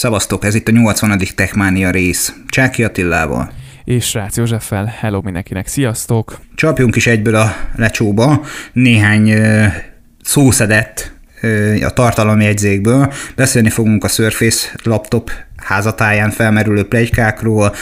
Szevasztok, ez itt a 80. Techmania rész. Csáki Attilával. És Rácz Józseffel. Hello mindenkinek, sziasztok! Csapjunk is egyből a lecsóba. Néhány uh, szószedett uh, a tartalomjegyzékből. Beszélni fogunk a Surface laptop házatáján felmerülő plegykákról,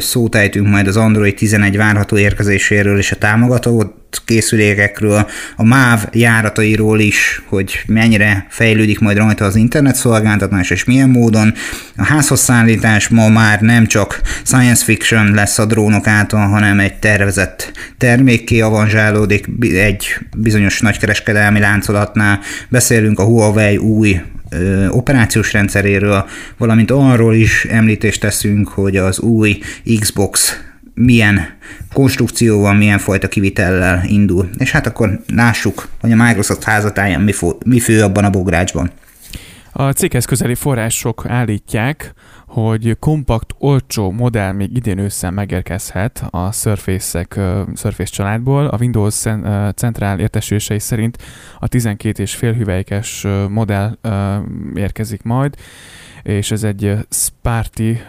szót ejtünk majd az Android 11 várható érkezéséről és a támogató készülékekről, a MÁV járatairól is, hogy mennyire fejlődik majd rajta az internet szolgáltatás, és milyen módon. A házhoz szállítás ma már nem csak science fiction lesz a drónok által, hanem egy tervezett termékké avanzsálódik egy bizonyos nagykereskedelmi láncolatnál. Beszélünk a Huawei új operációs rendszeréről, valamint arról is említést teszünk, hogy az új Xbox milyen konstrukcióval, milyen fajta kivitellel indul. És hát akkor lássuk, hogy a Microsoft házatáján mi, fo- mi fő abban a bográcsban. A céghez közeli források állítják, hogy kompakt, olcsó modell még idén ősszel megérkezhet a Surface-ek, Surface családból. A Windows centrál értesülései szerint a 12,5 hüvelykes modell érkezik majd, és ez egy Sparty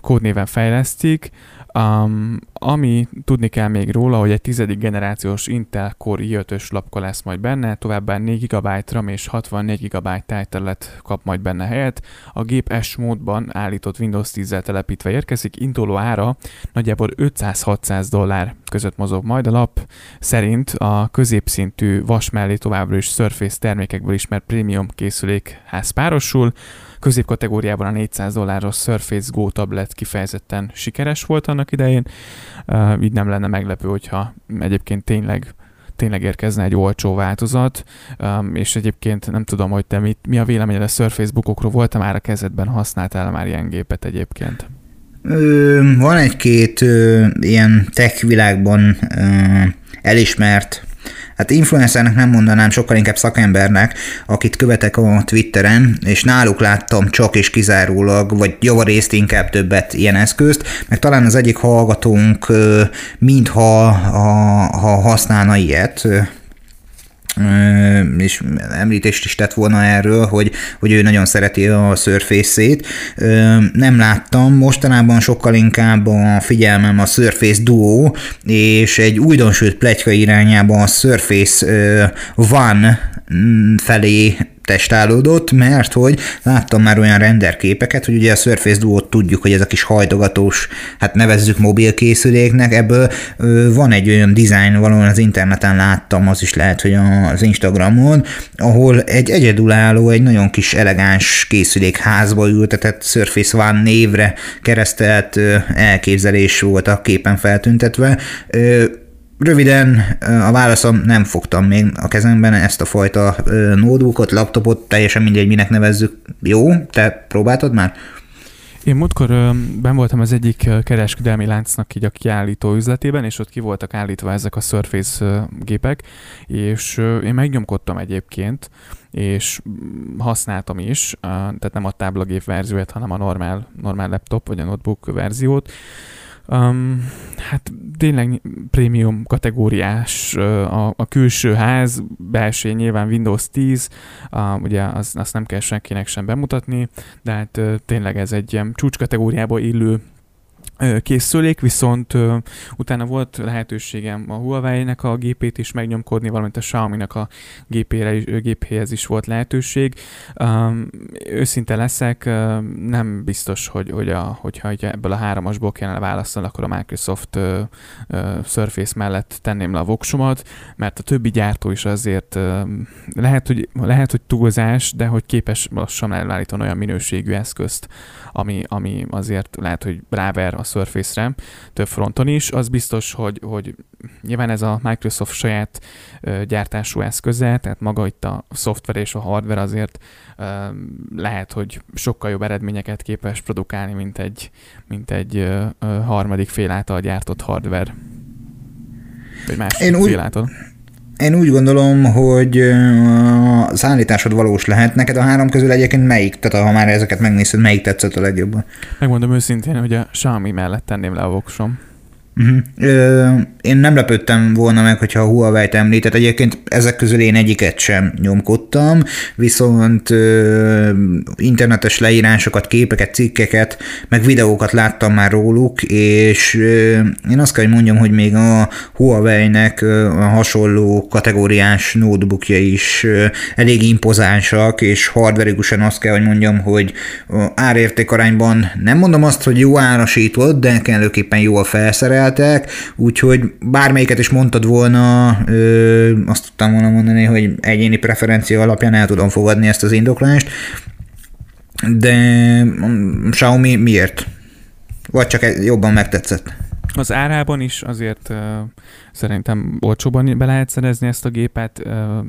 kódnéven fejlesztik, Um, ami tudni kell még róla, hogy egy tizedik generációs Intel Core i5-ös lapka lesz majd benne, továbbá 4 GB RAM és 64 GB tájterület kap majd benne helyet. A gép S módban állított Windows 10-zel telepítve érkezik, induló ára nagyjából 500-600 dollár között mozog majd. A lap szerint a középszintű vas mellé továbbra is Surface termékekből ismert prémium készülékház párosul, középkategóriában a 400 dolláros Surface Go tablet kifejezetten sikeres volt annak idején, így nem lenne meglepő, hogyha egyébként tényleg tényleg érkezne egy olcsó változat, um, és egyébként nem tudom, hogy te mit, mi a véleményed a Surface Bookokról, voltam már a kezedben, használtál már ilyen gépet egyébként? Van egy-két ilyen tech világban elismert hát influencernek nem mondanám, sokkal inkább szakembernek, akit követek a Twitteren, és náluk láttam csak és kizárólag, vagy javarészt inkább többet ilyen eszközt, meg talán az egyik hallgatónk mintha ha, ha használna ilyet, és említést is tett volna erről, hogy, hogy ő nagyon szereti a Surface-ét. Nem láttam, mostanában sokkal inkább a figyelmem a Surface Duo, és egy újdonsült pletyka irányába a Surface One felé testálódott, mert hogy láttam már olyan renderképeket, hogy ugye a Surface duo tudjuk, hogy ez a kis hajtogatós, hát nevezzük mobilkészüléknek, ebből ö, van egy olyan design, valóan az interneten láttam, az is lehet, hogy az Instagramon, ahol egy egyedülálló, egy nagyon kis elegáns készülék házba ültetett Surface One névre keresztelt elképzelés volt a képen feltüntetve. Röviden a válaszom nem fogtam még a kezemben ezt a fajta notebookot, laptopot, teljesen mindegy, minek nevezzük. Jó, te próbáltad már? Én múltkor ben voltam az egyik kereskedelmi láncnak így a kiállító üzletében, és ott ki voltak állítva ezek a Surface gépek, és én megnyomkodtam egyébként, és használtam is, tehát nem a táblagép verziót, hanem a normál, normál laptop vagy a notebook verziót, Um, hát tényleg prémium kategóriás a, a külső ház, belső nyilván Windows 10, uh, ugye az, azt nem kell senkinek sem bemutatni, de hát tényleg ez egy ilyen csúcskategóriába illő készülék, viszont uh, utána volt lehetőségem a Huawei-nek a gépét is megnyomkodni, valamint a Xiaomi-nak a gépére, gépéhez is volt lehetőség. Um, őszinte leszek, nem biztos, hogy, hogy a, hogyha ebből a hármasból kellene választani, akkor a Microsoft uh, uh, Surface mellett tenném le a voksomat, mert a többi gyártó is azért uh, lehet, hogy, lehet, hogy túlzás, de hogy képes lassan elvállítani olyan minőségű eszközt, ami, ami azért lehet, hogy ráver a Surface-re több fronton is. Az biztos, hogy, hogy nyilván ez a Microsoft saját gyártású eszköze, tehát maga itt a szoftver és a hardware azért lehet, hogy sokkal jobb eredményeket képes produkálni, mint egy, mint egy harmadik fél által gyártott hardware. Vagy másik Én úgy, fél által. Én úgy gondolom, hogy a szállításod valós lehet. Neked a három közül egyébként melyik, tehát ha már ezeket megnézed, melyik tetszett a legjobban? Megmondom őszintén, hogy a Xiaomi mellett tenném le a voksom. Uh-huh. Ö, én nem lepődtem volna meg, hogyha a Huawei-t említett. Egyébként ezek közül én egyiket sem nyomkodtam, viszont ö, internetes leírásokat, képeket, cikkeket, meg videókat láttam már róluk, és ö, én azt kell, hogy mondjam, hogy még a Huawei-nek a hasonló kategóriás notebookja is ö, elég impozánsak, és hardverikusan azt kell, hogy mondjam, hogy árérték arányban nem mondom azt, hogy jó árasított, de kellőképpen jól felszereltek, úgyhogy bármelyiket is mondtad volna, ö, azt tudtam volna mondani, hogy egyéni preferencia alapján el tudom fogadni ezt az indoklást, de Xiaomi miért? Vagy csak jobban megtetszett? Az árában is azért szerintem olcsóban be lehet szerezni ezt a gépet,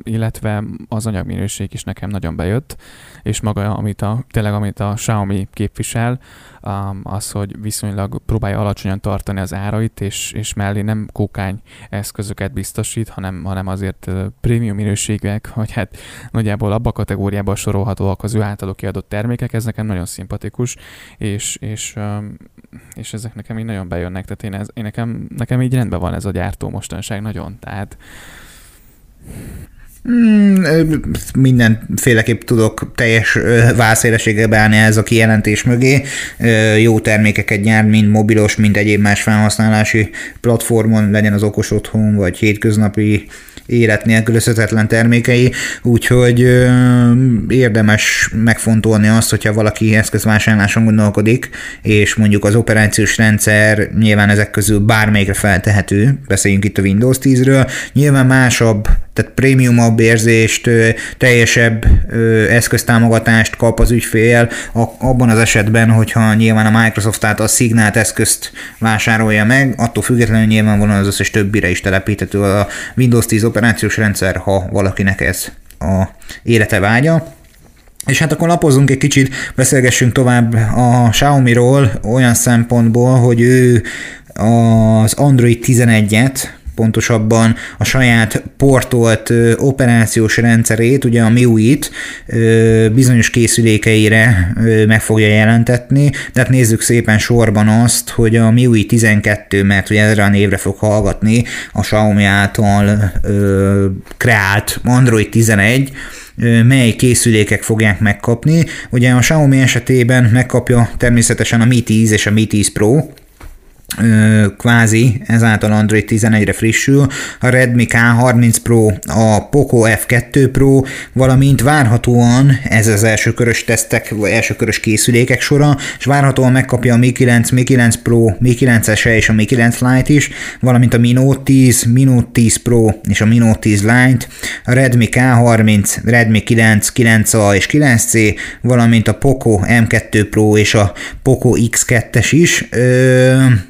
illetve az anyagminőség is nekem nagyon bejött, és maga, amit a, tényleg amit a Xiaomi képvisel, um, az, hogy viszonylag próbálja alacsonyan tartani az árait, és, és mellé nem kókány eszközöket biztosít, hanem, hanem azért prémium minőségűek, hogy hát nagyjából abba a kategóriába sorolhatóak az ő általuk kiadott termékek, ez nekem nagyon szimpatikus, és, és, és ezek nekem így nagyon bejönnek, tehát én, ez, én nekem, nekem így rendben van ez a gyártó mostanság nagyon, tehát Hmm, mindenféleképp tudok teljes válszélességgel beállni ez a kijelentés mögé. Jó termékeket gyárt, mind mobilos, mind egyéb más felhasználási platformon, legyen az okos otthon, vagy hétköznapi élet nélkülözhetetlen termékei, úgyhogy érdemes megfontolni azt, hogyha valaki eszközvásárláson gondolkodik, és mondjuk az operációs rendszer nyilván ezek közül bármelyikre feltehető, beszéljünk itt a Windows 10-ről, nyilván másabb, tehát prémiumabb érzést, teljesebb eszköztámogatást kap az ügyfél, abban az esetben, hogyha nyilván a Microsoft által szignált eszközt vásárolja meg, attól függetlenül nyilvánvalóan az összes többire is telepíthető a Windows 10 operációs rendszer, ha valakinek ez a élete vágya. És hát akkor lapozunk egy kicsit, beszélgessünk tovább a Xiaomi-ról olyan szempontból, hogy ő az Android 11-et, pontosabban a saját portolt operációs rendszerét, ugye a MIUI-t bizonyos készülékeire meg fogja jelentetni, de hát nézzük szépen sorban azt, hogy a MIUI 12, mert ugye erre a névre fog hallgatni a Xiaomi által kreált Android 11, mely készülékek fogják megkapni. Ugye a Xiaomi esetében megkapja természetesen a Mi 10 és a Mi 10 Pro, kvázi ezáltal Android 11-re frissül, a Redmi K30 Pro, a Poco F2 Pro, valamint várhatóan ez az elsőkörös tesztek, vagy elsőkörös készülékek sora, és várhatóan megkapja a Mi 9, Mi 9 Pro, Mi 9 SE és a Mi 9 Lite is, valamint a Mi Note 10, Mi Note 10 Pro és a Mi Note 10 Lite, a Redmi K30, Redmi 9, 9A és 9C, valamint a Poco M2 Pro és a Poco X2-es is. Ö-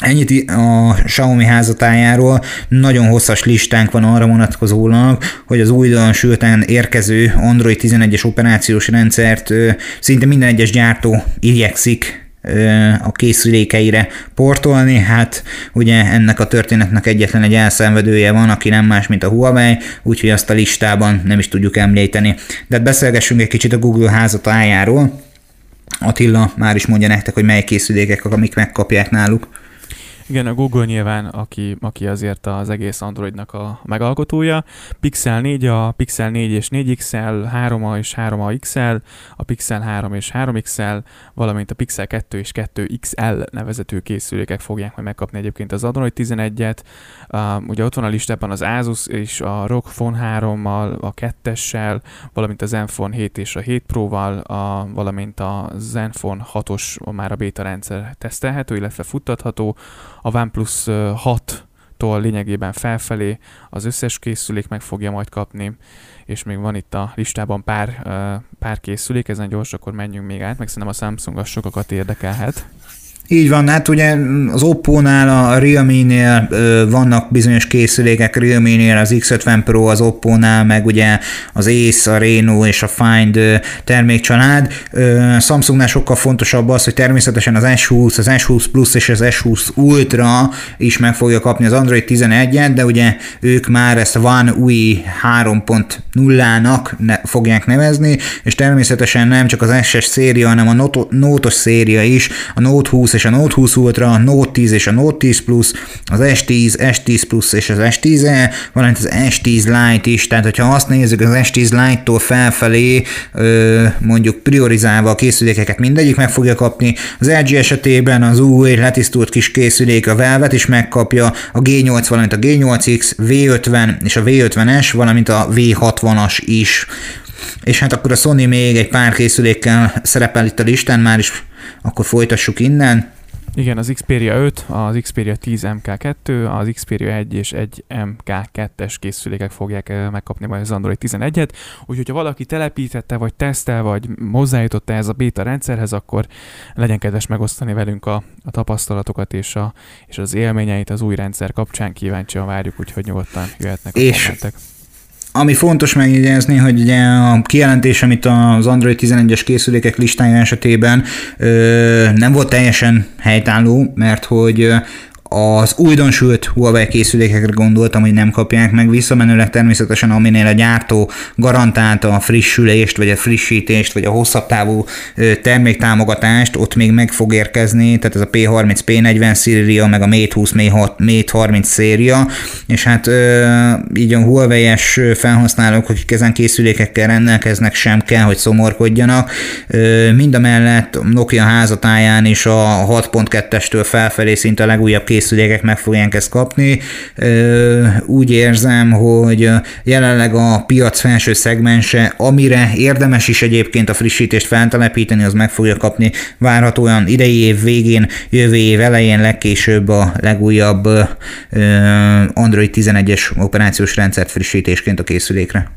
Ennyit a Xiaomi házatájáról, nagyon hosszas listánk van arra vonatkozólag, hogy az újdonsülten érkező Android 11-es operációs rendszert szinte minden egyes gyártó igyekszik a készülékeire portolni, hát ugye ennek a történetnek egyetlen egy elszenvedője van, aki nem más, mint a Huawei, úgyhogy azt a listában nem is tudjuk említeni. De hát beszélgessünk egy kicsit a Google házatájáról. Attila már is mondja nektek, hogy mely készülékek, amik megkapják náluk. Igen, a Google nyilván, aki, aki azért az egész Androidnak a megalkotója. Pixel 4, a Pixel 4 és 4 XL, 3A és 3A XL, a Pixel 3 és 3 XL, valamint a Pixel 2 és 2 XL nevezető készülékek fogják majd megkapni egyébként az Android 11-et. Uh, ugye ott van a listában az Asus és a ROG Phone 3-mal, a 2-essel, valamint a Zenfone 7 és a 7 Pro-val, a, valamint a Zenfone 6-os már a beta rendszer tesztelhető, illetve futtatható, a OnePlus 6-tól lényegében felfelé az összes készülék meg fogja majd kapni, és még van itt a listában pár, pár készülék, ezen gyors, akkor menjünk még át, meg szerintem a Samsung az sokakat érdekelhet. Így van, hát ugye az Oppo-nál, a Realme-nél vannak bizonyos készülékek, Realme-nél az X50 Pro, az Oppo-nál, meg ugye az Ace, a Reno és a Find termékcsalád. Samsungnál sokkal fontosabb az, hogy természetesen az S20, az S20 Plus és az S20 Ultra is meg fogja kapni az Android 11-et, de ugye ők már ezt One UI 3.0-nak ne, fogják nevezni, és természetesen nem csak az SS széria, hanem a Note-os széria is, a Note 20 és a Note 20 Ultra, Note 10 és a Note 10 Plus, az S10, S10 Plus és az S10e, valamint az S10 Lite is, tehát hogyha azt nézzük az S10 Lite-tól felfelé, mondjuk priorizálva a készülékeket mindegyik meg fogja kapni, az LG esetében az új letisztult kis készülék, a Velvet is megkapja, a G8, valamint a G8X, V50 és a V50S, valamint a V60-as is. És hát akkor a Sony még egy pár készülékkel szerepel itt a listán, már is akkor folytassuk innen. Igen, az Xperia 5, az Xperia 10 MK2, az Xperia 1 és egy MK2-es készülékek fogják megkapni majd az Android 11-et, úgyhogy ha valaki telepítette, vagy tesztel, vagy hozzájutott ez a beta rendszerhez, akkor legyen kedves megosztani velünk a, a tapasztalatokat és, a, és az élményeit az új rendszer kapcsán, kíváncsian várjuk, úgyhogy nyugodtan jöhetnek a és kommentek. Ami fontos megjegyezni, hogy ugye a kijelentés, amit az Android 11-es készülékek listája esetében ö, nem volt teljesen helytálló, mert hogy az újdonsült Huawei készülékekre gondoltam, hogy nem kapják meg, visszamenőleg. Természetesen aminél a gyártó garantálta a frissülést, vagy a frissítést, vagy a hosszabb távú terméktámogatást, ott még meg fog érkezni, tehát ez a P30, P40 széria, meg a Mate 20, Mate 30 széria, és hát így a Huawei-es felhasználók, akik ezen készülékekkel rendelkeznek, sem kell, hogy szomorkodjanak. Mind a mellett Nokia házatáján is a 6.2-estől felfelé szinte a legújabb készülékek meg fogják ezt kapni. Úgy érzem, hogy jelenleg a piac felső szegmense, amire érdemes is egyébként a frissítést feltelepíteni, az meg fogja kapni várhatóan idei év végén, jövő év elején legkésőbb a legújabb Android 11-es operációs rendszert frissítésként a készülékre.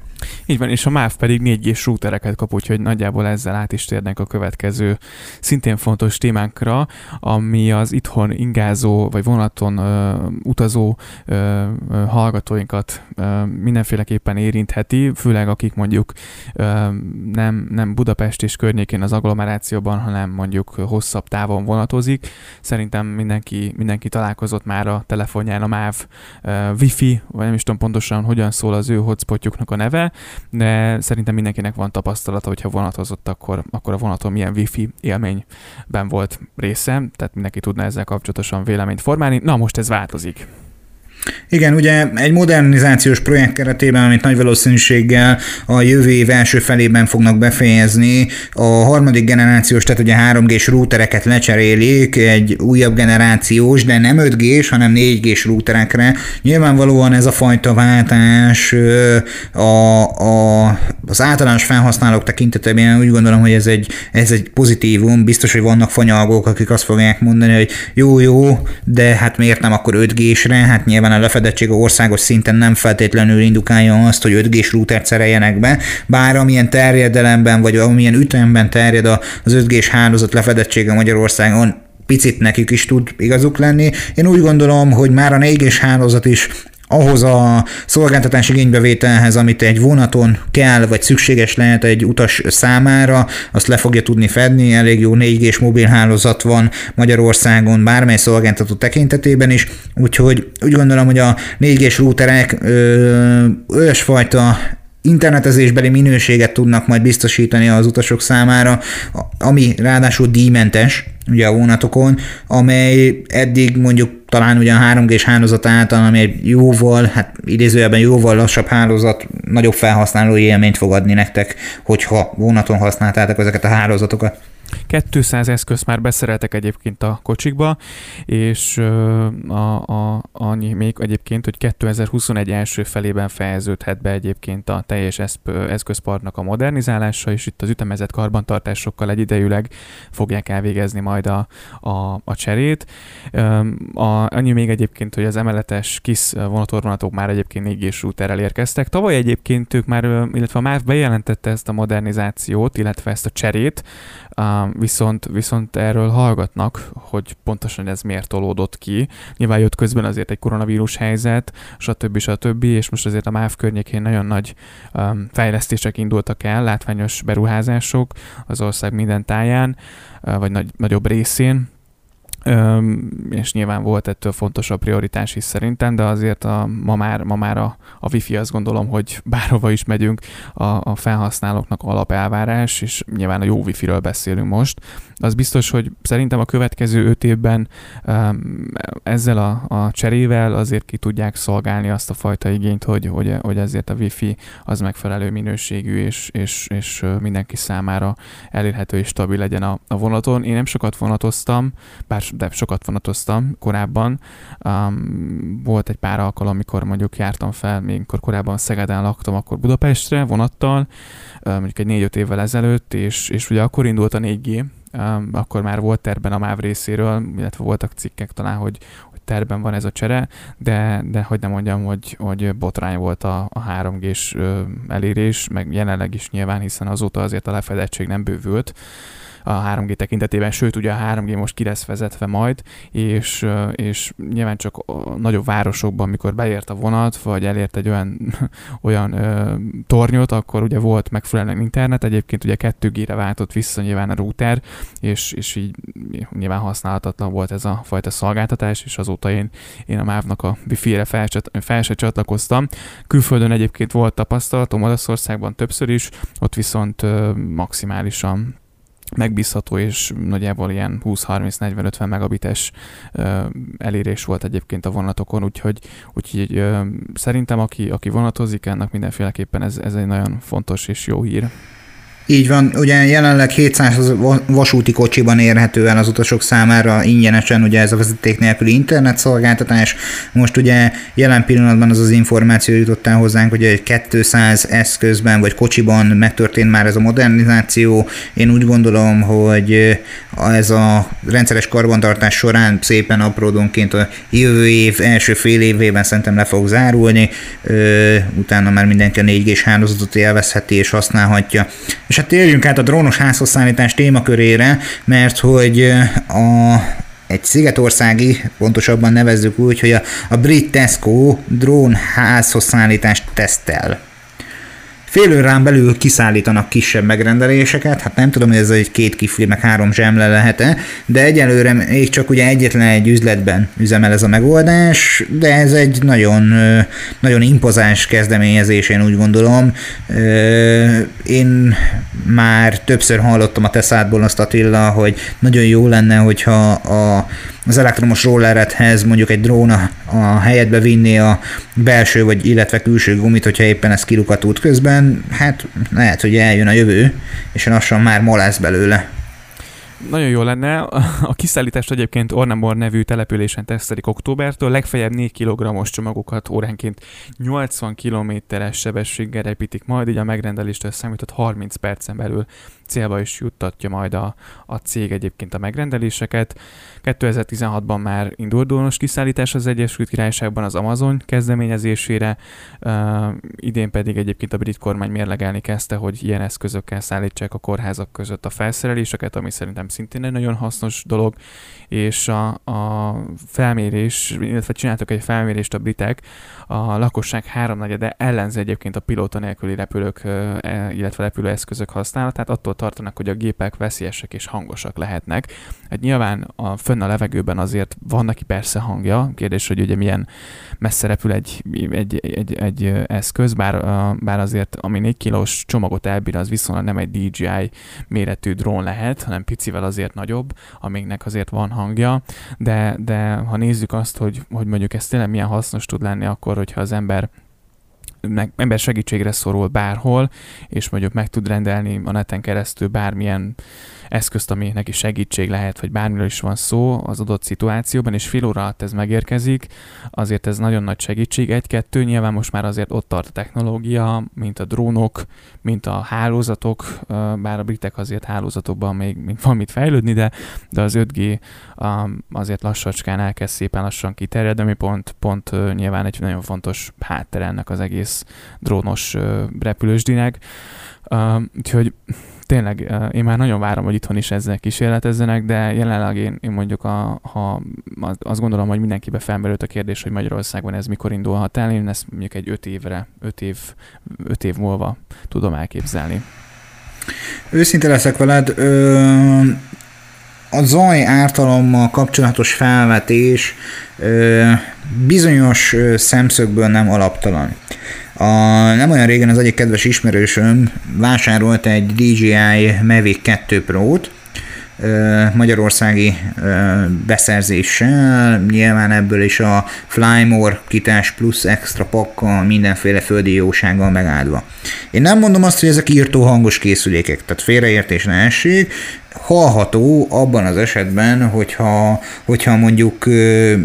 Így van, és a MÁV pedig 4 g routereket kap, úgyhogy nagyjából ezzel át is térnek a következő szintén fontos témánkra, ami az itthon ingázó vagy vonaton ö, utazó ö, hallgatóinkat ö, mindenféleképpen érintheti, főleg akik mondjuk ö, nem, nem Budapest és környékén az agglomerációban, hanem mondjuk hosszabb távon vonatozik. Szerintem mindenki, mindenki találkozott már a telefonján a MÁV ö, Wi-Fi, vagy nem is tudom pontosan, hogyan szól az ő hotspotjuknak a neve, de szerintem mindenkinek van tapasztalata, hogyha vonatozott, akkor, akkor a vonaton milyen wifi élményben volt része, tehát mindenki tudna ezzel kapcsolatosan véleményt formálni. Na most ez változik. Igen, ugye egy modernizációs projekt keretében, amit nagy valószínűséggel a jövő év első felében fognak befejezni, a harmadik generációs, tehát ugye 3G-s routereket lecserélik egy újabb generációs, de nem 5G-s, hanem 4G-s routerekre. Nyilvánvalóan ez a fajta váltás a, a, az általános felhasználók tekintetében úgy gondolom, hogy ez egy, ez egy pozitívum. Biztos, hogy vannak fanyalgók, akik azt fogják mondani, hogy jó, jó, de hát miért nem akkor 5G-sre? Hát nyilván nyilván a lefedettség a országos szinten nem feltétlenül indukálja azt, hogy 5G-s routert szereljenek be, bár amilyen terjedelemben vagy amilyen ütemben terjed az 5G-s hálózat lefedettsége Magyarországon, picit nekik is tud igazuk lenni. Én úgy gondolom, hogy már a 4G-s hálózat is ahhoz a szolgáltatás igénybevételhez, amit egy vonaton kell, vagy szükséges lehet egy utas számára, azt le fogja tudni fedni, elég jó 4G-s mobilhálózat van Magyarországon bármely szolgáltató tekintetében is, úgyhogy úgy gondolom, hogy a 4G-s routerek olyasfajta internetezésbeli minőséget tudnak majd biztosítani az utasok számára, ami ráadásul díjmentes, ugye a vonatokon, amely eddig mondjuk talán ugye a 3G-s hálózat által, ami egy jóval, hát idézőjelben jóval lassabb hálózat, nagyobb felhasználói élményt fog adni nektek, hogyha vonaton használtátok ezeket a hálózatokat. 200 eszközt már beszereltek egyébként a kocsikba, és a, a, annyi még egyébként, hogy 2021 első felében fejeződhet be egyébként a teljes eszközparknak a modernizálása, és itt az ütemezett karbantartásokkal egyidejűleg fogják elvégezni majd a, a, a cserét. A, annyi még egyébként, hogy az emeletes KISZ vonatorvonatok már egyébként 4 g routerrel érkeztek. Tavaly egyébként ők már, illetve a MÁV bejelentette ezt a modernizációt, illetve ezt a cserét, viszont, viszont erről hallgatnak, hogy pontosan ez miért tolódott ki. Nyilván jött közben azért egy koronavírus helyzet, stb. stb. és most azért a MÁV környékén nagyon nagy um, fejlesztések indultak el, látványos beruházások az ország minden táján, vagy nagy, nagyobb részén, és nyilván volt ettől fontosabb prioritás is szerintem, de azért a, ma már, ma már a, a wifi azt gondolom, hogy bárhova is megyünk, a, a felhasználóknak alapelvárás, és nyilván a jó wifi-ről beszélünk most, az biztos, hogy szerintem a következő öt évben ezzel a, a cserével azért ki tudják szolgálni azt a fajta igényt, hogy, hogy, hogy ezért a Wi-Fi az megfelelő minőségű és, és, és mindenki számára elérhető és stabil legyen a, a vonaton. Én nem sokat vonatoztam, bár de sokat vonatoztam korábban. Um, volt egy pár alkalom, amikor mondjuk jártam fel, még amikor korábban Szegeden laktam, akkor Budapestre vonattal, mondjuk egy négy-öt évvel ezelőtt, és, és ugye akkor indult a 4G, akkor már volt terben a MÁV részéről, illetve voltak cikkek talán, hogy, hogy terben van ez a csere, de, de hogy nem mondjam, hogy, hogy botrány volt a, a 3G-s elérés, meg jelenleg is nyilván, hiszen azóta azért a lefedettség nem bővült, a 3G tekintetében, sőt ugye a 3G most ki lesz vezetve majd, és, és nyilván csak a nagyobb városokban, mikor beért a vonat, vagy elért egy olyan, olyan ö, tornyot, akkor ugye volt megfelelően internet, egyébként ugye 2G-re váltott vissza nyilván a router, és, és így nyilván használhatatlan volt ez a fajta szolgáltatás, és azóta én, én a MÁV-nak a Wi-Fi-re fel, fel se csatlakoztam. Külföldön egyébként volt tapasztalatom, Olaszországban többször is, ott viszont maximálisan megbízható és nagyjából ilyen 20-30-40-50 megabites elérés volt egyébként a vonatokon, úgyhogy, úgyhogy szerintem aki, aki vonatozik, ennek mindenféleképpen ez, ez egy nagyon fontos és jó hír. Így van, ugye jelenleg 700 vasúti kocsiban érhető el az utasok számára ingyenesen ugye ez a vezeték nélküli internetszolgáltatás. Most ugye jelen pillanatban az az információ jutott el hozzánk, hogy egy 200 eszközben vagy kocsiban megtörtént már ez a modernizáció. Én úgy gondolom, hogy ez a rendszeres karbantartás során szépen apródonként a jövő év első fél évében szerintem le fog zárulni, utána már mindenki a 4G-s hálózatot élvezheti és használhatja. És hát térjünk át a drónos házhozszállítás témakörére, mert hogy a egy szigetországi, pontosabban nevezzük úgy, hogy a, a brit Tesco drón házhozszállítást tesztel. Fél órán belül kiszállítanak kisebb megrendeléseket, hát nem tudom, hogy ez egy két kifli, meg három zsemle lehet-e, de egyelőre még csak ugye egyetlen egy üzletben üzemel ez a megoldás, de ez egy nagyon, nagyon impozáns kezdeményezés, én úgy gondolom. Én már többször hallottam a Teszádból azt Attila, hogy nagyon jó lenne, hogyha a az elektromos rollerethez mondjuk egy drón a, a helyetbe vinni a belső vagy illetve külső gumit, hogyha éppen ez kilukat út közben, hát lehet, hogy eljön a jövő, és lassan már ma lesz belőle. Nagyon jó lenne. A kiszállítást egyébként Ornamor nevű településen tesztelik októbertől. Legfeljebb 4 kg-os csomagokat óránként 80 km-es sebességgel repítik majd, így a megrendeléstől számított 30 percen belül célba is juttatja majd a, a cég egyébként a megrendeléseket. 2016-ban már indult drónos kiszállítás az Egyesült Királyságban az Amazon kezdeményezésére, uh, idén pedig egyébként a brit kormány mérlegelni kezdte, hogy ilyen eszközökkel szállítsák a kórházak között a felszereléseket, ami szerintem szintén egy nagyon hasznos dolog, és a, a felmérés, illetve csináltak egy felmérést a britek, a lakosság háromnegyede ellenzi egyébként a pilóta nélküli repülők, e, illetve repülőeszközök használatát, attól tartanak, hogy a gépek veszélyesek és hangosak lehetnek. Hát nyilván a fönn a levegőben azért van neki persze hangja, kérdés, hogy ugye milyen messze repül egy, egy, egy, egy eszköz, bár, bár azért ami 4 kilós csomagot elbír, az viszonylag nem egy DJI méretű drón lehet, hanem picivel azért nagyobb, amiknek azért van hangja, de, de ha nézzük azt, hogy, hogy mondjuk ez tényleg milyen hasznos tud lenni akkor, hogyha az ember ember segítségre szorul bárhol, és mondjuk meg tud rendelni a neten keresztül bármilyen eszközt, ami neki segítség lehet, vagy bármiről is van szó az adott szituációban, és fél óra alatt ez megérkezik, azért ez nagyon nagy segítség. Egy-kettő, nyilván most már azért ott tart a technológia, mint a drónok, mint a hálózatok, bár a britek azért hálózatokban még, még van mit fejlődni, de, de az 5G azért lassacskán elkezd szépen lassan kiterjedni, ami pont, pont nyilván egy nagyon fontos háttere ennek az egész drónos repülősdinek. Úgyhogy tényleg én már nagyon várom, hogy itthon is ezzel kísérletezzenek, de jelenleg én, én mondjuk, a, ha azt gondolom, hogy mindenkibe felmerült a kérdés, hogy Magyarországon ez mikor indulhat el, én ezt mondjuk egy öt évre, öt év, öt év múlva tudom elképzelni. Őszinte leszek veled, ö, a zaj ártalommal kapcsolatos felvetés ö, bizonyos szemszögből nem alaptalan. A, nem olyan régen az egyik kedves ismerősöm vásárolt egy DJI Mavic 2 Pro-t, magyarországi beszerzéssel, nyilván ebből is a Flymore kitás plusz extra pakkal, mindenféle földi jósággal megáldva. Én nem mondom azt, hogy ezek írtó hangos készülékek, tehát félreértés ne essék, hallható abban az esetben, hogyha, hogyha mondjuk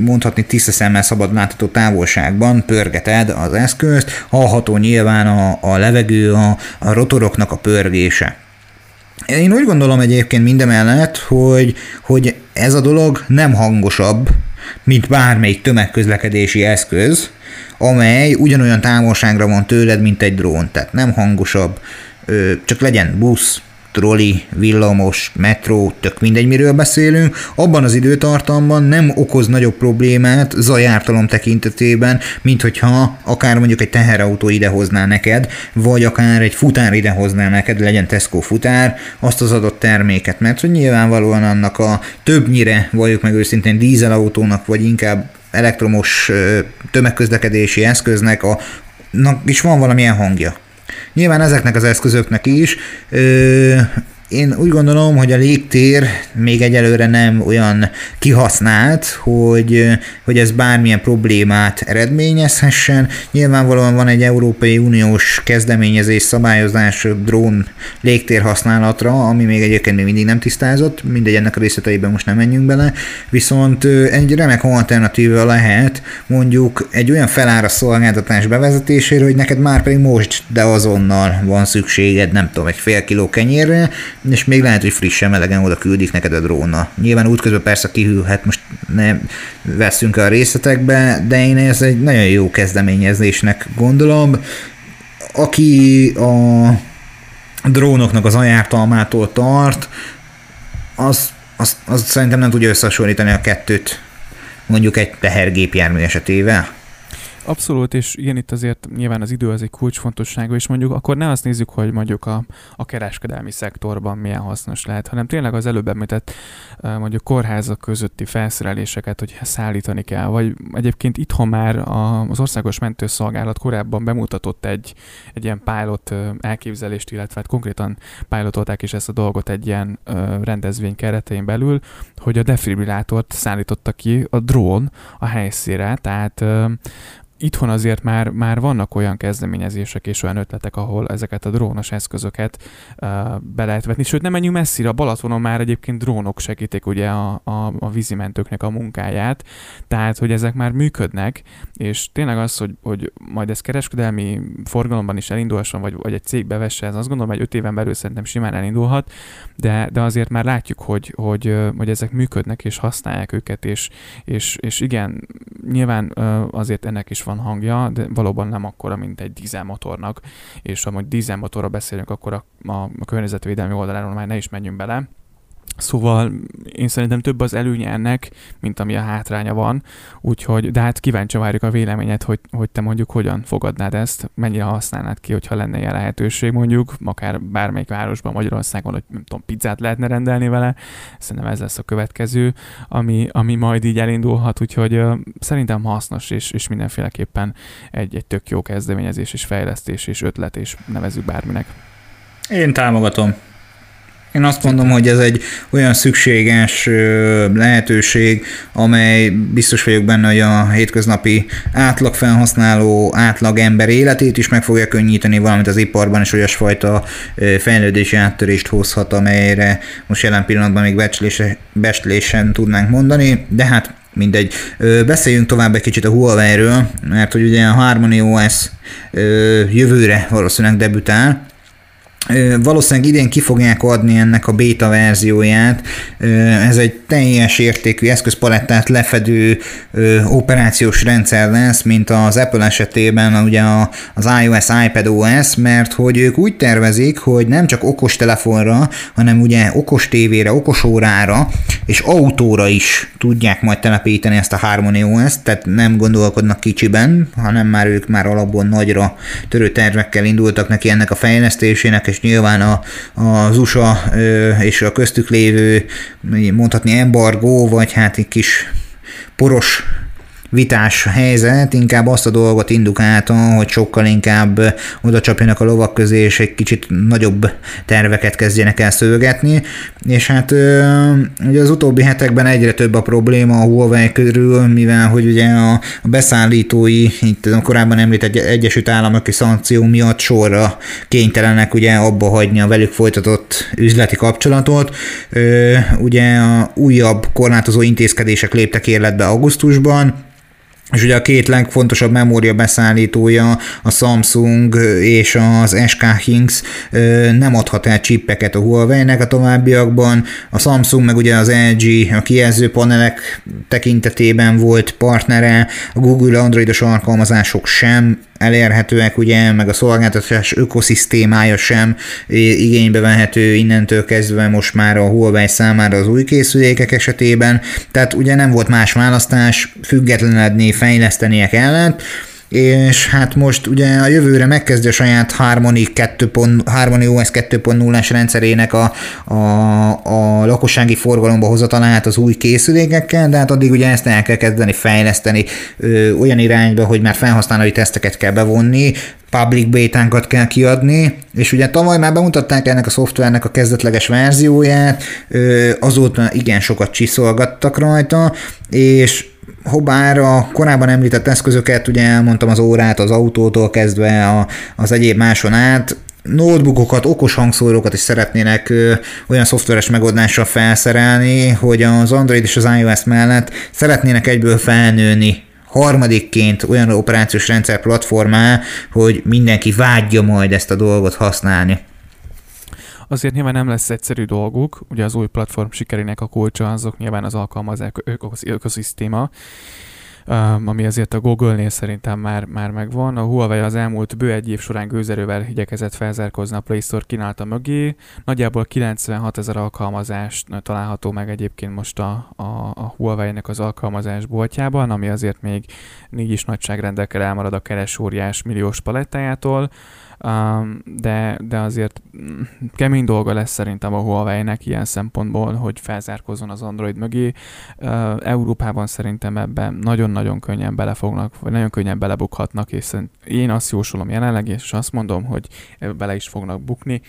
mondhatni tiszta szemmel szabad látható távolságban pörgeted az eszközt, hallható nyilván a, a levegő, a, a rotoroknak a pörgése. Én úgy gondolom egyébként mindemellett, hogy, hogy ez a dolog nem hangosabb, mint bármelyik tömegközlekedési eszköz, amely ugyanolyan távolságra van tőled, mint egy drón. Tehát nem hangosabb, csak legyen busz, troli, villamos, metró, tök mindegy, miről beszélünk, abban az időtartamban nem okoz nagyobb problémát zajártalom tekintetében, mint hogyha akár mondjuk egy teherautó idehozná neked, vagy akár egy futár idehozná neked, legyen Tesco futár, azt az adott terméket, mert hogy nyilvánvalóan annak a többnyire, valljuk meg őszintén dízelautónak, vagy inkább elektromos tömegközlekedési eszköznek a, is van valamilyen hangja. Nyilván ezeknek az eszközöknek is én úgy gondolom, hogy a légtér még egyelőre nem olyan kihasznált, hogy, hogy ez bármilyen problémát eredményezhessen. Nyilvánvalóan van egy Európai Uniós kezdeményezés, szabályozás drón légtér használatra, ami még egyébként még mindig nem tisztázott, mindegy ennek a részleteiben most nem menjünk bele, viszont egy remek alternatíva lehet mondjuk egy olyan felára szolgáltatás bevezetésére, hogy neked már pedig most, de azonnal van szükséged, nem tudom, egy fél kiló kenyérre, és még lehet, hogy frissen melegen oda küldik neked a dróna. Nyilván útközben persze kihűlhet, most nem veszünk a részletekbe, de én ez egy nagyon jó kezdeményezésnek gondolom. Aki a drónoknak az ajártalmától tart, az, az, az szerintem nem tudja összehasonlítani a kettőt mondjuk egy tehergépjármű esetével. Abszolút, és igen, itt azért nyilván az idő az egy kulcsfontosságú, és mondjuk akkor ne azt nézzük, hogy mondjuk a, a kereskedelmi szektorban milyen hasznos lehet, hanem tényleg az előbb említett mondjuk kórházak közötti felszereléseket, hogy szállítani kell, vagy egyébként itthon már az Országos Mentőszolgálat korábban bemutatott egy, egy ilyen pilot elképzelést, illetve hát konkrétan pilotolták is ezt a dolgot egy ilyen rendezvény keretein belül, hogy a defibrillátort szállította ki a drón a helyszínre, tehát itthon azért már, már vannak olyan kezdeményezések és olyan ötletek, ahol ezeket a drónos eszközöket uh, be lehet vetni. Sőt, nem menjünk messzire, a Balatonon már egyébként drónok segítik ugye a, a, a vízimentőknek a munkáját, tehát, hogy ezek már működnek, és tényleg az, hogy, hogy majd ez kereskedelmi forgalomban is elindulhasson, vagy, vagy egy cég bevesse, ez azt gondolom, hogy öt éven belül szerintem simán elindulhat, de, de azért már látjuk, hogy, hogy, hogy ezek működnek, és használják őket, és, és, és igen, nyilván azért ennek is van hangja, de valóban nem akkora, mint egy dízelmotornak, és ha dízelmotorra beszélünk, akkor a, a, a környezetvédelmi oldaláról már ne is menjünk bele, Szóval én szerintem több az előnye ennek, mint ami a hátránya van, úgyhogy, de hát kíváncsi várjuk a véleményet, hogy, hogy te mondjuk hogyan fogadnád ezt, mennyire használnád ki, hogyha lenne ilyen lehetőség mondjuk, akár bármelyik városban Magyarországon, hogy nem tudom, pizzát lehetne rendelni vele, szerintem ez lesz a következő, ami, ami majd így elindulhat, úgyhogy uh, szerintem hasznos és, és mindenféleképpen egy, egy tök jó kezdeményezés és fejlesztés és ötlet, és nevezzük bárminek. Én támogatom. Én azt mondom, hogy ez egy olyan szükséges lehetőség, amely biztos vagyok benne, hogy a hétköznapi átlag felhasználó, átlag ember életét is meg fogja könnyíteni, valamint az iparban is olyasfajta fejlődési áttörést hozhat, amelyre most jelen pillanatban még becslésen tudnánk mondani, de hát mindegy. Beszéljünk tovább egy kicsit a Huawei-ről, mert hogy ugye a Harmony OS jövőre valószínűleg debütál, Valószínűleg idén ki fogják adni ennek a beta verzióját. Ez egy teljes értékű eszközpalettát lefedő operációs rendszer lesz, mint az Apple esetében ugye az iOS, iPadOS, mert hogy ők úgy tervezik, hogy nem csak okos telefonra, hanem ugye okos tévére, okos órára és autóra is tudják majd telepíteni ezt a Harmony OS-t, tehát nem gondolkodnak kicsiben, hanem már ők már alapból nagyra törő tervekkel indultak neki ennek a fejlesztésének, és nyilván a, az USA és a köztük lévő mondhatni embargó, vagy hát egy kis poros vitás helyzet, inkább azt a dolgot indukálta, hogy sokkal inkább oda csapjanak a lovak közé, és egy kicsit nagyobb terveket kezdjenek el szövetni, és hát ugye az utóbbi hetekben egyre több a probléma a Huawei körül, mivel hogy ugye a, beszállítói, itt a korábban említett Egyesült Államok szankció miatt sorra kénytelenek ugye abba hagyni a velük folytatott üzleti kapcsolatot. Ugye a újabb korlátozó intézkedések léptek életbe augusztusban, és ugye a két legfontosabb memória beszállítója, a Samsung és az SK Hynix nem adhat el csippeket a Huawei-nek a továbbiakban. A Samsung meg ugye az LG a kijelző panelek tekintetében volt partnere, a Google Androidos alkalmazások sem elérhetőek, ugye, meg a szolgáltatás ökoszisztémája sem igénybe vehető innentől kezdve most már a Huawei számára az új készülékek esetében, tehát ugye nem volt más választás, függetlenedni, fejlesztenie kellett, és hát most ugye a jövőre megkezdi a saját Harmony, 2. Harmony OS 2.0-as rendszerének a, a, a lakossági forgalomba hozatalát az új készülékekkel, de hát addig ugye ezt el kell kezdeni fejleszteni ö, olyan irányba, hogy már felhasználói teszteket kell bevonni, public bétánkat kell kiadni, és ugye tavaly már bemutatták ennek a szoftvernek a kezdetleges verzióját, azóta igen sokat csiszolgattak rajta, és Hobár a korábban említett eszközöket, ugye elmondtam az órát, az autótól kezdve a, az egyéb máson át, notebookokat, okos hangszórókat is szeretnének ö, olyan szoftveres megoldással felszerelni, hogy az Android és az iOS mellett szeretnének egyből felnőni harmadikként olyan operációs rendszer platformá, hogy mindenki vágyja majd ezt a dolgot használni. Azért nyilván nem lesz egyszerű dolguk, ugye az új platform sikerének a kulcsa azok nyilván az alkalmazás ökoszisztéma, ami azért a Google-nél szerintem már, már megvan. A Huawei az elmúlt bő egy év során gőzerővel igyekezett felzárkozni a Play Store kínálta mögé. Nagyjából 96 ezer alkalmazás található meg egyébként most a, a, a Huawei-nek az alkalmazás boltjában, ami azért még négy is nagyságrendekkel elmarad a keresóriás milliós palettájától de, de azért mm, kemény dolga lesz szerintem a Huawei-nek ilyen szempontból, hogy felzárkozzon az Android mögé. Európában szerintem ebben nagyon-nagyon könnyen belefognak, vagy nagyon könnyen belebukhatnak, és én azt jósolom jelenleg, és azt mondom, hogy bele is fognak bukni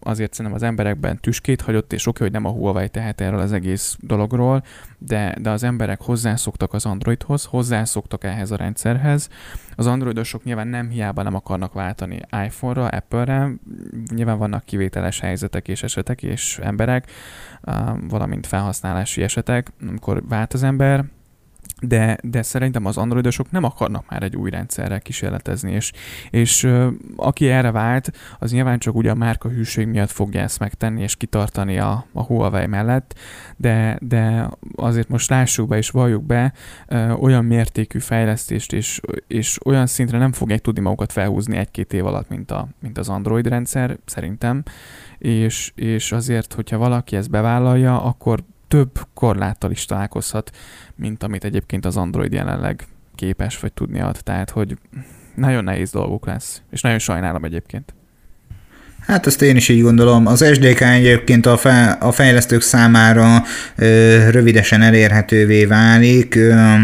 azért szerintem az emberekben tüskét hagyott, és oké, hogy nem a Huawei tehet erről az egész dologról, de, de az emberek hozzászoktak az Androidhoz, hozzászoktak ehhez a rendszerhez. Az androidosok nyilván nem hiába nem akarnak váltani iPhone-ra, Apple-re, nyilván vannak kivételes helyzetek és esetek és emberek, valamint felhasználási esetek, amikor vált az ember, de, de szerintem az androidosok nem akarnak már egy új rendszerrel kísérletezni, és, és aki erre vált, az nyilván csak ugye a márka hűség miatt fogja ezt megtenni, és kitartani a, a Huawei mellett, de, de azért most lássuk be és valljuk be, olyan mértékű fejlesztést és, és olyan szintre nem fogják tudni magukat felhúzni egy-két év alatt, mint, a, mint az Android rendszer, szerintem, és, és azért, hogyha valaki ezt bevállalja, akkor több korláttal is találkozhat, mint amit egyébként az Android jelenleg képes vagy tudni ad. Tehát, hogy nagyon nehéz dolguk lesz, és nagyon sajnálom egyébként. Hát ezt én is így gondolom. Az SDK egyébként a, fe, a fejlesztők számára ö, rövidesen elérhetővé válik. Ö,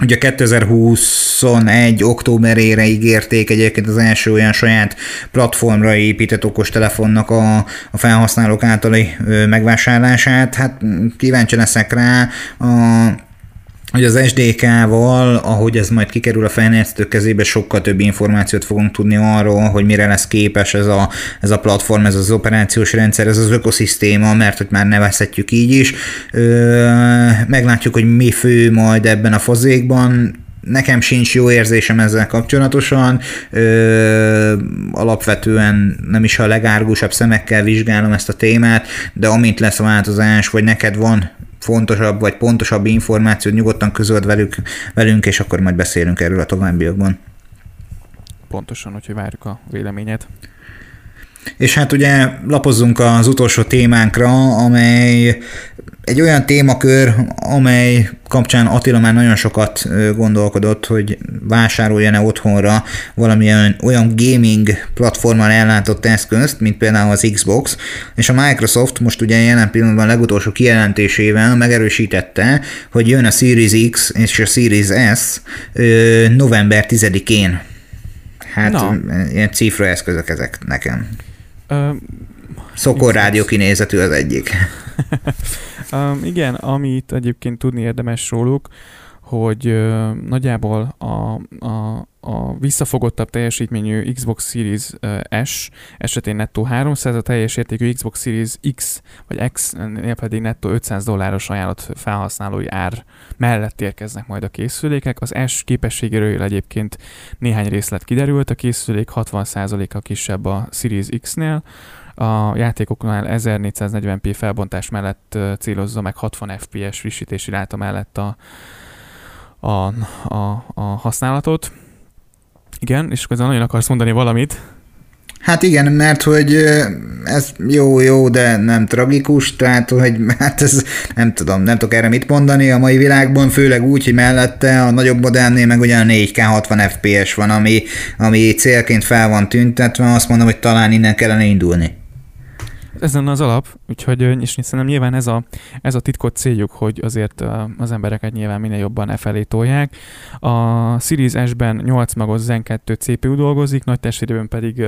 Ugye 2021. októberére ígérték egyébként az első olyan saját platformra épített okostelefonnak a, a felhasználók általi megvásárlását. Hát kíváncsi leszek rá. A, hogy az SDK-val, ahogy ez majd kikerül a fejlesztők kezébe, sokkal több információt fogunk tudni arról, hogy mire lesz képes ez a, ez a platform, ez az operációs rendszer, ez az ökoszisztéma, mert hogy már nevezhetjük így is. Ö, meglátjuk, hogy mi fő majd ebben a fazékban, nekem sincs jó érzésem ezzel kapcsolatosan. Ö, alapvetően nem is a legárgusabb szemekkel vizsgálom ezt a témát, de amint lesz változás, vagy neked van fontosabb vagy pontosabb információt nyugodtan közöld velük, velünk, és akkor majd beszélünk erről a továbbiakban. Pontosan, úgyhogy várjuk a véleményet. És hát ugye lapozzunk az utolsó témánkra, amely egy olyan témakör, amely kapcsán Attila már nagyon sokat gondolkodott, hogy vásároljon-e otthonra valamilyen olyan gaming platformon ellátott eszközt, mint például az Xbox, és a Microsoft most ugye jelen pillanatban legutolsó kijelentésével megerősítette, hogy jön a Series X és a Series S november 10-én. Hát Na. ilyen cifra eszközök ezek nekem. Uh, Szokor rádió kinézetű az egyik. um, igen, amit egyébként tudni érdemes róluk, hogy nagyjából a, a, a visszafogottabb teljesítményű Xbox Series S esetén nettó 300, a teljes értékű Xbox Series X vagy X pedig nettó 500 dolláros ajánlott felhasználói ár mellett érkeznek majd a készülékek. Az S képességéről egyébként néhány részlet kiderült, a készülék 60%-a kisebb a Series X-nél, a játékoknál 1440p felbontás mellett célozza meg 60 fps frissítési ráta mellett a, a, a, a használatot. Igen, és akkor nagyon akarsz mondani valamit. Hát igen, mert hogy ez jó, jó, de nem tragikus, tehát hogy hát ez nem tudom, nem tudok erre mit mondani a mai világban, főleg úgy, hogy mellette a nagyobb modellnél meg ugyan 4K 60 FPS van, ami, ami célként fel van tüntetve, azt mondom, hogy talán innen kellene indulni. Ez lenne az alap, úgyhogy és szerintem nyilván ez a, ez a titkot céljuk, hogy azért az embereket nyilván minél jobban e felé tolják. A Series S-ben 8 magos Zen 2 CPU dolgozik, nagy testérőben pedig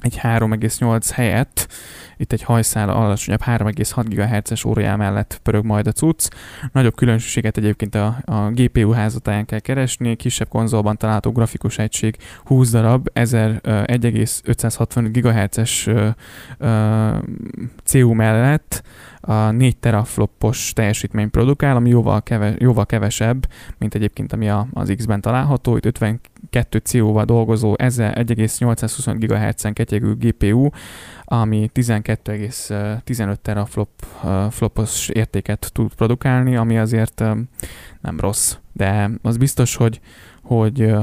egy 3,8 helyett, itt egy hajszál alacsonyabb 3,6 GHz-es órájá mellett pörög majd a cucc. Nagyobb különbséget egyébként a, a GPU házatáján kell keresni, kisebb konzolban található grafikus egység 20 darab, 1,565 GHz-es CPU mellett a 4 teraflopos teljesítmény produkál, ami jóval, keve, jóval kevesebb, mint egyébként ami a, az X-ben található. Itt 52 CO-val dolgozó, ezzel 1,825 GHz-en ketyegő GPU, ami 12,15 teraflopos értéket tud produkálni, ami azért nem rossz. De az biztos, hogy, hogy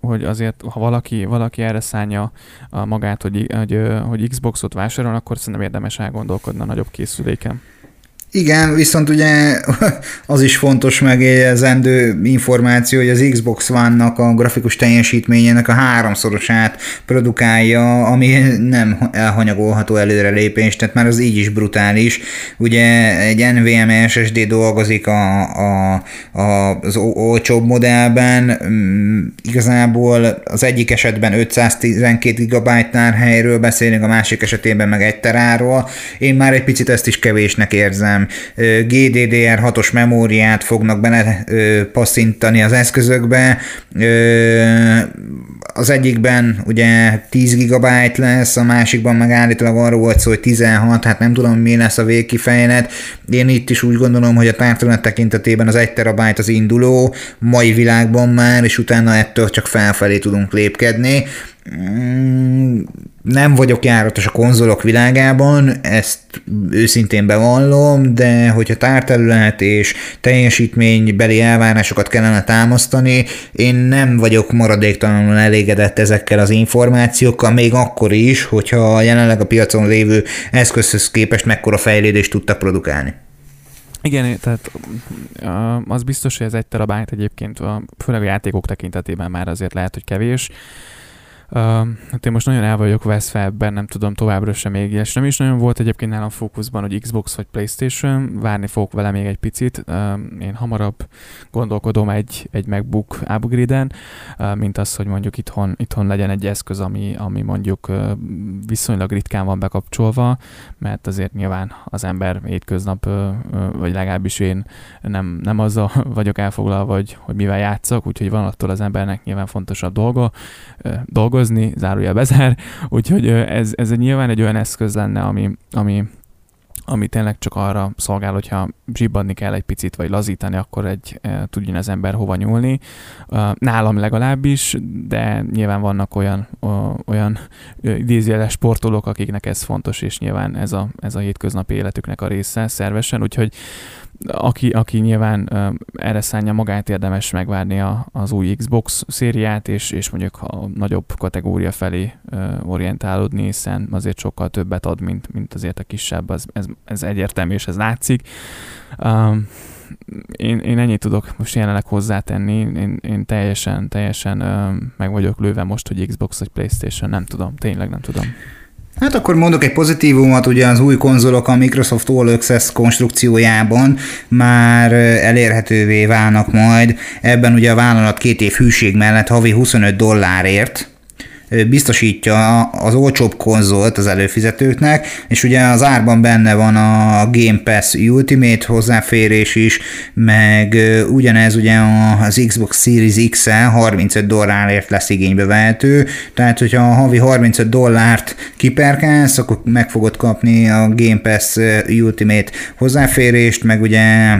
hogy azért, ha valaki, valaki erre szánja magát, hogy, hogy, hogy Xboxot vásárol, akkor szerintem érdemes elgondolkodni a nagyobb készüléken. Igen, viszont ugye az is fontos megjegyezendő információ, hogy az Xbox One-nak a grafikus teljesítményének a háromszorosát produkálja, ami nem elhanyagolható előrelépés, tehát már az így is brutális. Ugye egy NVMe SSD dolgozik a, a, a, az olcsóbb modellben, mm, igazából az egyik esetben 512 GB helyről beszélünk, a másik esetében meg egy teráról. Én már egy picit ezt is kevésnek érzem GDDR6-os memóriát fognak bele passzintani az eszközökbe. Az egyikben ugye 10 GB lesz, a másikban meg állítólag arról volt szó, hogy 16, hát nem tudom mi lesz a végkifejlet. Én itt is úgy gondolom, hogy a tárterület tekintetében az 1 terabájt az induló, mai világban már, és utána ettől csak felfelé tudunk lépkedni. Mm, nem vagyok járatos a konzolok világában, ezt őszintén bevallom, de hogyha tárterület és teljesítménybeli elvárásokat kellene támasztani, én nem vagyok maradéktalanul elégedett ezekkel az információkkal, még akkor is, hogyha jelenleg a piacon lévő eszközhöz képest mekkora fejlődést tudtak produkálni. Igen, tehát az biztos, hogy ez egy terabájt egyébként, főleg a játékok tekintetében már azért lehet, hogy kevés. Hát én most nagyon el vagyok veszve ebben, nem tudom továbbra sem még, és nem is nagyon volt egyébként nálam fókuszban, hogy Xbox vagy Playstation, várni fogok vele még egy picit. Én hamarabb gondolkodom egy, egy MacBook upgrade-en, mint az, hogy mondjuk itthon, itthon legyen egy eszköz, ami, ami mondjuk viszonylag ritkán van bekapcsolva, mert azért nyilván az ember hétköznap, vagy legalábbis én nem, nem azzal vagyok elfoglalva, hogy, hogy mivel játszok, úgyhogy van attól az embernek nyilván fontosabb dolga, dolga dolgozni, zárója bezár, úgyhogy ez, ez nyilván egy olyan eszköz lenne, ami, ami, ami tényleg csak arra szolgál, hogyha zsibbadni kell egy picit, vagy lazítani, akkor egy e, tudjon az ember hova nyúlni. Nálam legalábbis, de nyilván vannak olyan, olyan idézjeles sportolók, akiknek ez fontos, és nyilván ez a, ez a hétköznapi életüknek a része szervesen, úgyhogy aki, aki nyilván erre szánja magát, érdemes megvárni a, az új Xbox szériát, és, és mondjuk a nagyobb kategória felé orientálódni, hiszen azért sokkal többet ad, mint, mint azért a kisebb, az, ez ez egyértelmű és ez látszik. Um, én, én ennyit tudok most jelenleg hozzátenni, én, én teljesen, teljesen um, meg vagyok lőve most, hogy Xbox vagy Playstation, nem tudom, tényleg nem tudom. Hát akkor mondok egy pozitívumot, ugye az új konzolok a Microsoft All Access konstrukciójában már elérhetővé válnak majd. Ebben ugye a vállalat két év hűség mellett havi 25 dollárért biztosítja az olcsóbb konzolt az előfizetőknek, és ugye az árban benne van a Game Pass Ultimate hozzáférés is, meg ugyanez ugye az Xbox Series X-el 35 dollárért lesz igénybe vehető, tehát hogyha a havi 35 dollárt kiperkálsz, akkor meg fogod kapni a Game Pass Ultimate hozzáférést, meg ugye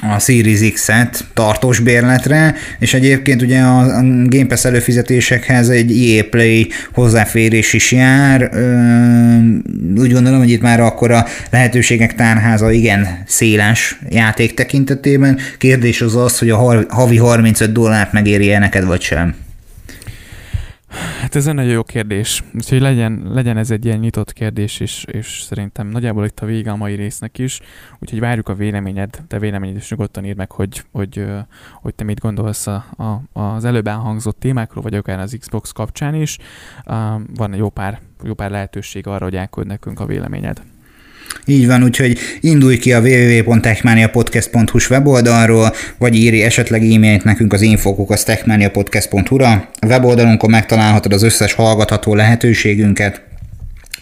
a Series X-et tartós bérletre, és egyébként ugye a Game Pass előfizetésekhez egy EA Play hozzáférés is jár. Úgy gondolom, hogy itt már akkor a lehetőségek tárháza igen széles játék tekintetében. Kérdés az az, hogy a havi 35 dollárt megéri-e neked vagy sem. Hát ez egy nagyon jó kérdés. Úgyhogy legyen, legyen ez egy ilyen nyitott kérdés, és, és szerintem nagyjából itt a vége a mai résznek is. Úgyhogy várjuk a véleményed, te véleményed is nyugodtan írd meg, hogy, hogy, hogy te mit gondolsz a, a, az előbb elhangzott témákról, vagy akár az Xbox kapcsán is. Van jó pár, jó pár lehetőség arra, hogy elküld nekünk a véleményed. Így van, úgyhogy indulj ki a www.techmaniapodcast.hu weboldalról, vagy írj esetleg e-mailt nekünk az infokok techmaniapodcast.hu-ra. A weboldalunkon megtalálhatod az összes hallgatható lehetőségünket,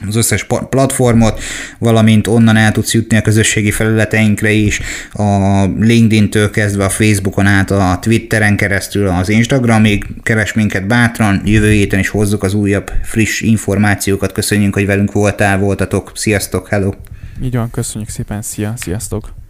az összes platformot, valamint onnan el tudsz jutni a közösségi felületeinkre is, a LinkedIn-től kezdve a Facebookon át, a Twitteren keresztül, az Instagramig, keres minket bátran, jövő héten is hozzuk az újabb friss információkat, köszönjük, hogy velünk voltál, voltatok, sziasztok, hello! Így van, köszönjük szépen, szia, sziasztok!